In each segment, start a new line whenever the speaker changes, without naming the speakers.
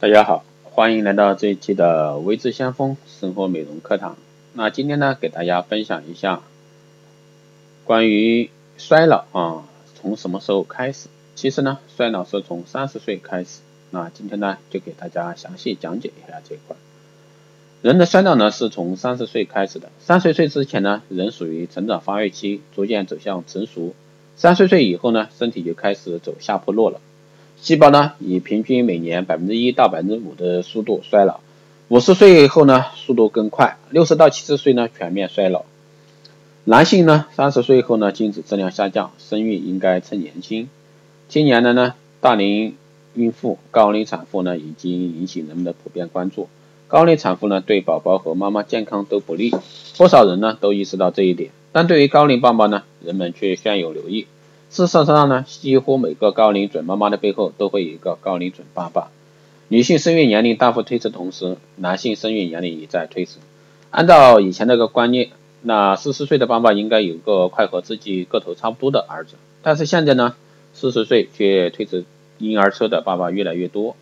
大家好，欢迎来到这一期的微知先锋生活美容课堂。那今天呢，给大家分享一下关于衰老啊，从什么时候开始？其实呢，衰老是从三十岁开始。那今天呢，就给大家详细讲解一下这一块。人的衰老呢，是从三十岁开始的。三十岁之前呢，人属于成长发育期，逐渐走向成熟。三十岁以后呢，身体就开始走下坡路了。细胞呢，以平均每年百分之一到百分之五的速度衰老，五十岁以后呢，速度更快，六十到七十岁呢，全面衰老。男性呢，三十岁后呢，精子质量下降，生育应该趁年轻。今年的呢，大龄孕妇、高龄产妇呢，已经引起人们的普遍关注。高龄产妇呢，对宝宝和妈妈健康都不利，不少人呢，都意识到这一点，但对于高龄爸爸呢，人们却鲜有留意。事实上呢，几乎每个高龄准妈妈的背后都会有一个高龄准爸爸。女性生育年龄大幅推迟，同时男性生育年龄也在推迟。按照以前那个观念，那四十岁的爸爸应该有个快和自己个头差不多的儿子。但是现在呢，四十岁却推迟婴儿车的爸爸越来越多。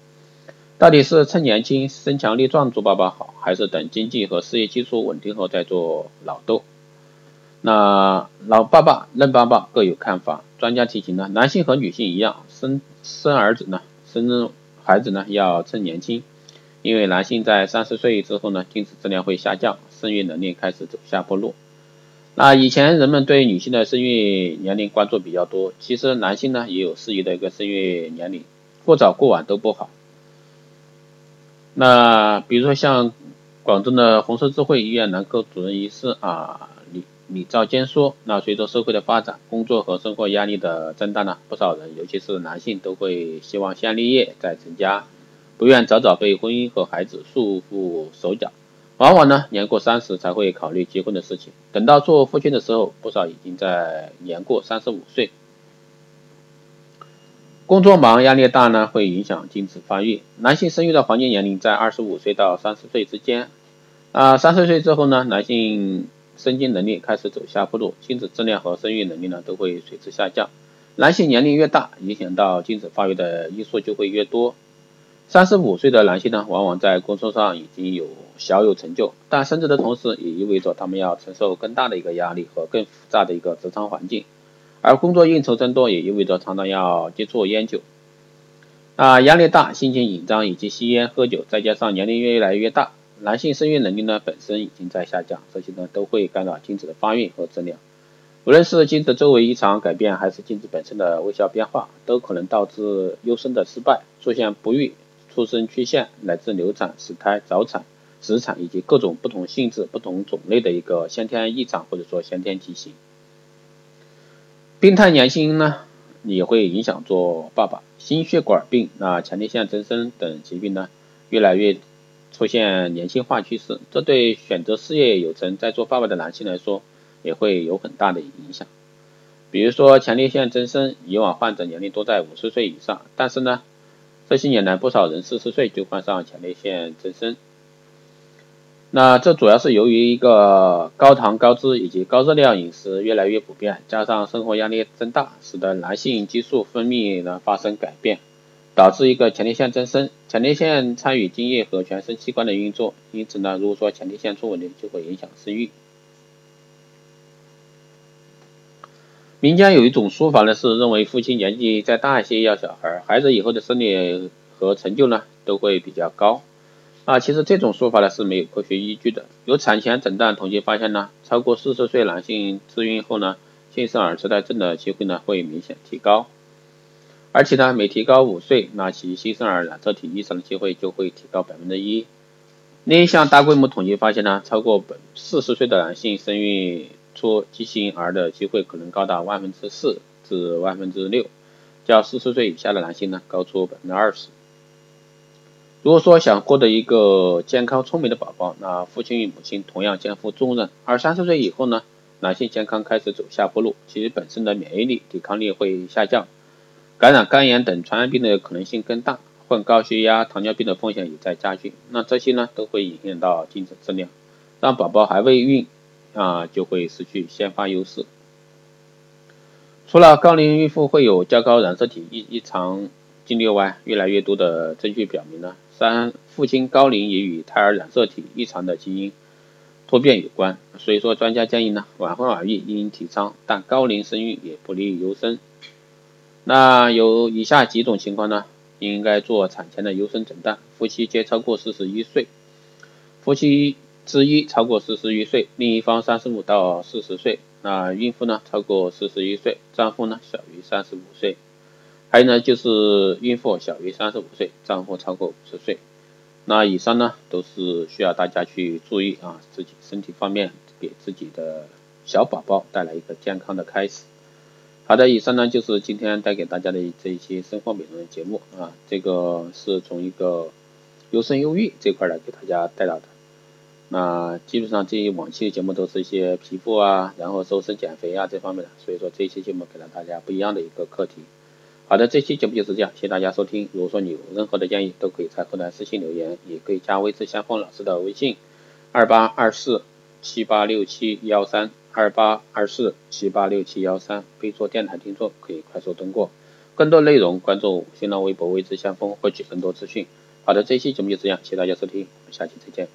到底是趁年轻身强力壮做爸爸好，还是等经济和事业基础稳定后再做老豆？那老爸爸、嫩爸爸各有看法。专家提醒呢，男性和女性一样，生生儿子呢，生孩子呢要趁年轻，因为男性在三十岁之后呢，精子质量会下降，生育能力开始走下坡路。那以前人们对女性的生育年龄关注比较多，其实男性呢也有适宜的一个生育年龄，过早过晚都不好。那比如说像广州的红十字会医院男科主任医师啊。李兆坚说：“那随着社会的发展，工作和生活压力的增大呢，不少人，尤其是男性，都会希望先立业再成家，不愿早早被婚姻和孩子束缚手脚。往往呢，年过三十才会考虑结婚的事情。等到做父亲的时候，不少已经在年过三十五岁。工作忙、压力大呢，会影响精子发育。男性生育的黄金年龄在二十五岁到三十岁之间。啊，三十岁之后呢，男性。”生精能力开始走下坡路，精子质量和生育能力呢都会随之下降。男性年龄越大，影响到精子发育的因素就会越多。三十五岁的男性呢，往往在工作上已经有小有成就，但升职的同时也意味着他们要承受更大的一个压力和更复杂的一个职场环境。而工作应酬增多，也意味着常常要接触烟酒。啊，压力大、心情紧张以及吸烟喝酒，再加上年龄越来越大。男性生育能力呢本身已经在下降，这些呢都会干扰精子的发育和质量。无论是精子周围异常改变，还是精子本身的微小变化，都可能导致优生的失败，出现不育、出生缺陷，乃至流产、死胎、早产、死产以及各种不同性质、不同种类的一个先天异常或者说先天畸形。病态年轻呢也会影响做爸爸，心血管病、那前列腺增生等疾病呢越来越。出现年轻化趋势，这对选择事业有成、在做爸爸的男性来说也会有很大的影响。比如说前列腺增生，以往患者年龄都在五十岁以上，但是呢，这些年来不少人四十岁就患上前列腺增生。那这主要是由于一个高糖高脂以及高热量饮食越来越普遍，加上生活压力增大，使得男性激素分泌呢发生改变。导致一个前列腺增生，前列腺参与精液和全身器官的运作，因此呢，如果说前列腺出问题，就会影响生育。民间有一种说法呢，是认为父亲年纪再大一些要小孩，孩子以后的生理和成就呢都会比较高。啊，其实这种说法呢是没有科学依据的。有产前诊断统计发现呢，超过四十岁男性自孕后呢，新生儿痴呆症的机会呢会明显提高。而且呢，每提高五岁，那其新生儿染色体异常的机会就会提高百分之一。另一项大规模统计发现呢，超过本四十岁的男性生育出畸形儿的机会可能高达万分之四至万分之六，较四十岁以下的男性呢高出百分之二十。如果说想获得一个健康聪明的宝宝，那父亲与母亲同样肩负重任。而三十岁以后呢，男性健康开始走下坡路，其实本身的免疫力、抵抗力会下降。感染肝炎等传染病的可能性更大，患高血压、糖尿病的风险也在加剧。那这些呢，都会影响到精子质量，让宝宝还未孕啊，就会失去先发优势。除了高龄孕妇会有较高染色体异异常经历外，越来越多的证据表明呢，三父亲高龄也与胎儿染色体异常的基因突变有关。所以说，专家建议呢，晚婚晚育应提倡，但高龄生育也不利于优生。那有以下几种情况呢，应该做产前的优生诊断：夫妻皆超过四十一岁，夫妻之一超过四十一岁，另一方三十五到四十岁。那孕妇呢超过四十一岁，丈夫呢小于三十五岁。还有呢，就是孕妇小于三十五岁，丈夫超过五十岁。那以上呢，都是需要大家去注意啊，自己身体方面，给自己的小宝宝带来一个健康的开始。好的，以上呢就是今天带给大家的这一期生活美容的节目啊，这个是从一个优生优育这块来给大家带到的。那基本上这一往期的节目都是一些皮肤啊，然后瘦身减肥啊这方面的，所以说这一期节目给了大家不一样的一个课题。好的，这期节目就是这样，谢谢大家收听。如果说你有任何的建议，都可以在后台私信留言，也可以加微之相锋老师的微信二八二四七八六七幺三二八二四七八六七幺三，备注电台听众可以快速通过。更多内容关注新浪微博微之相锋获取更多资讯。好的，这期节目就这样，谢谢大家收听，我们下期再见。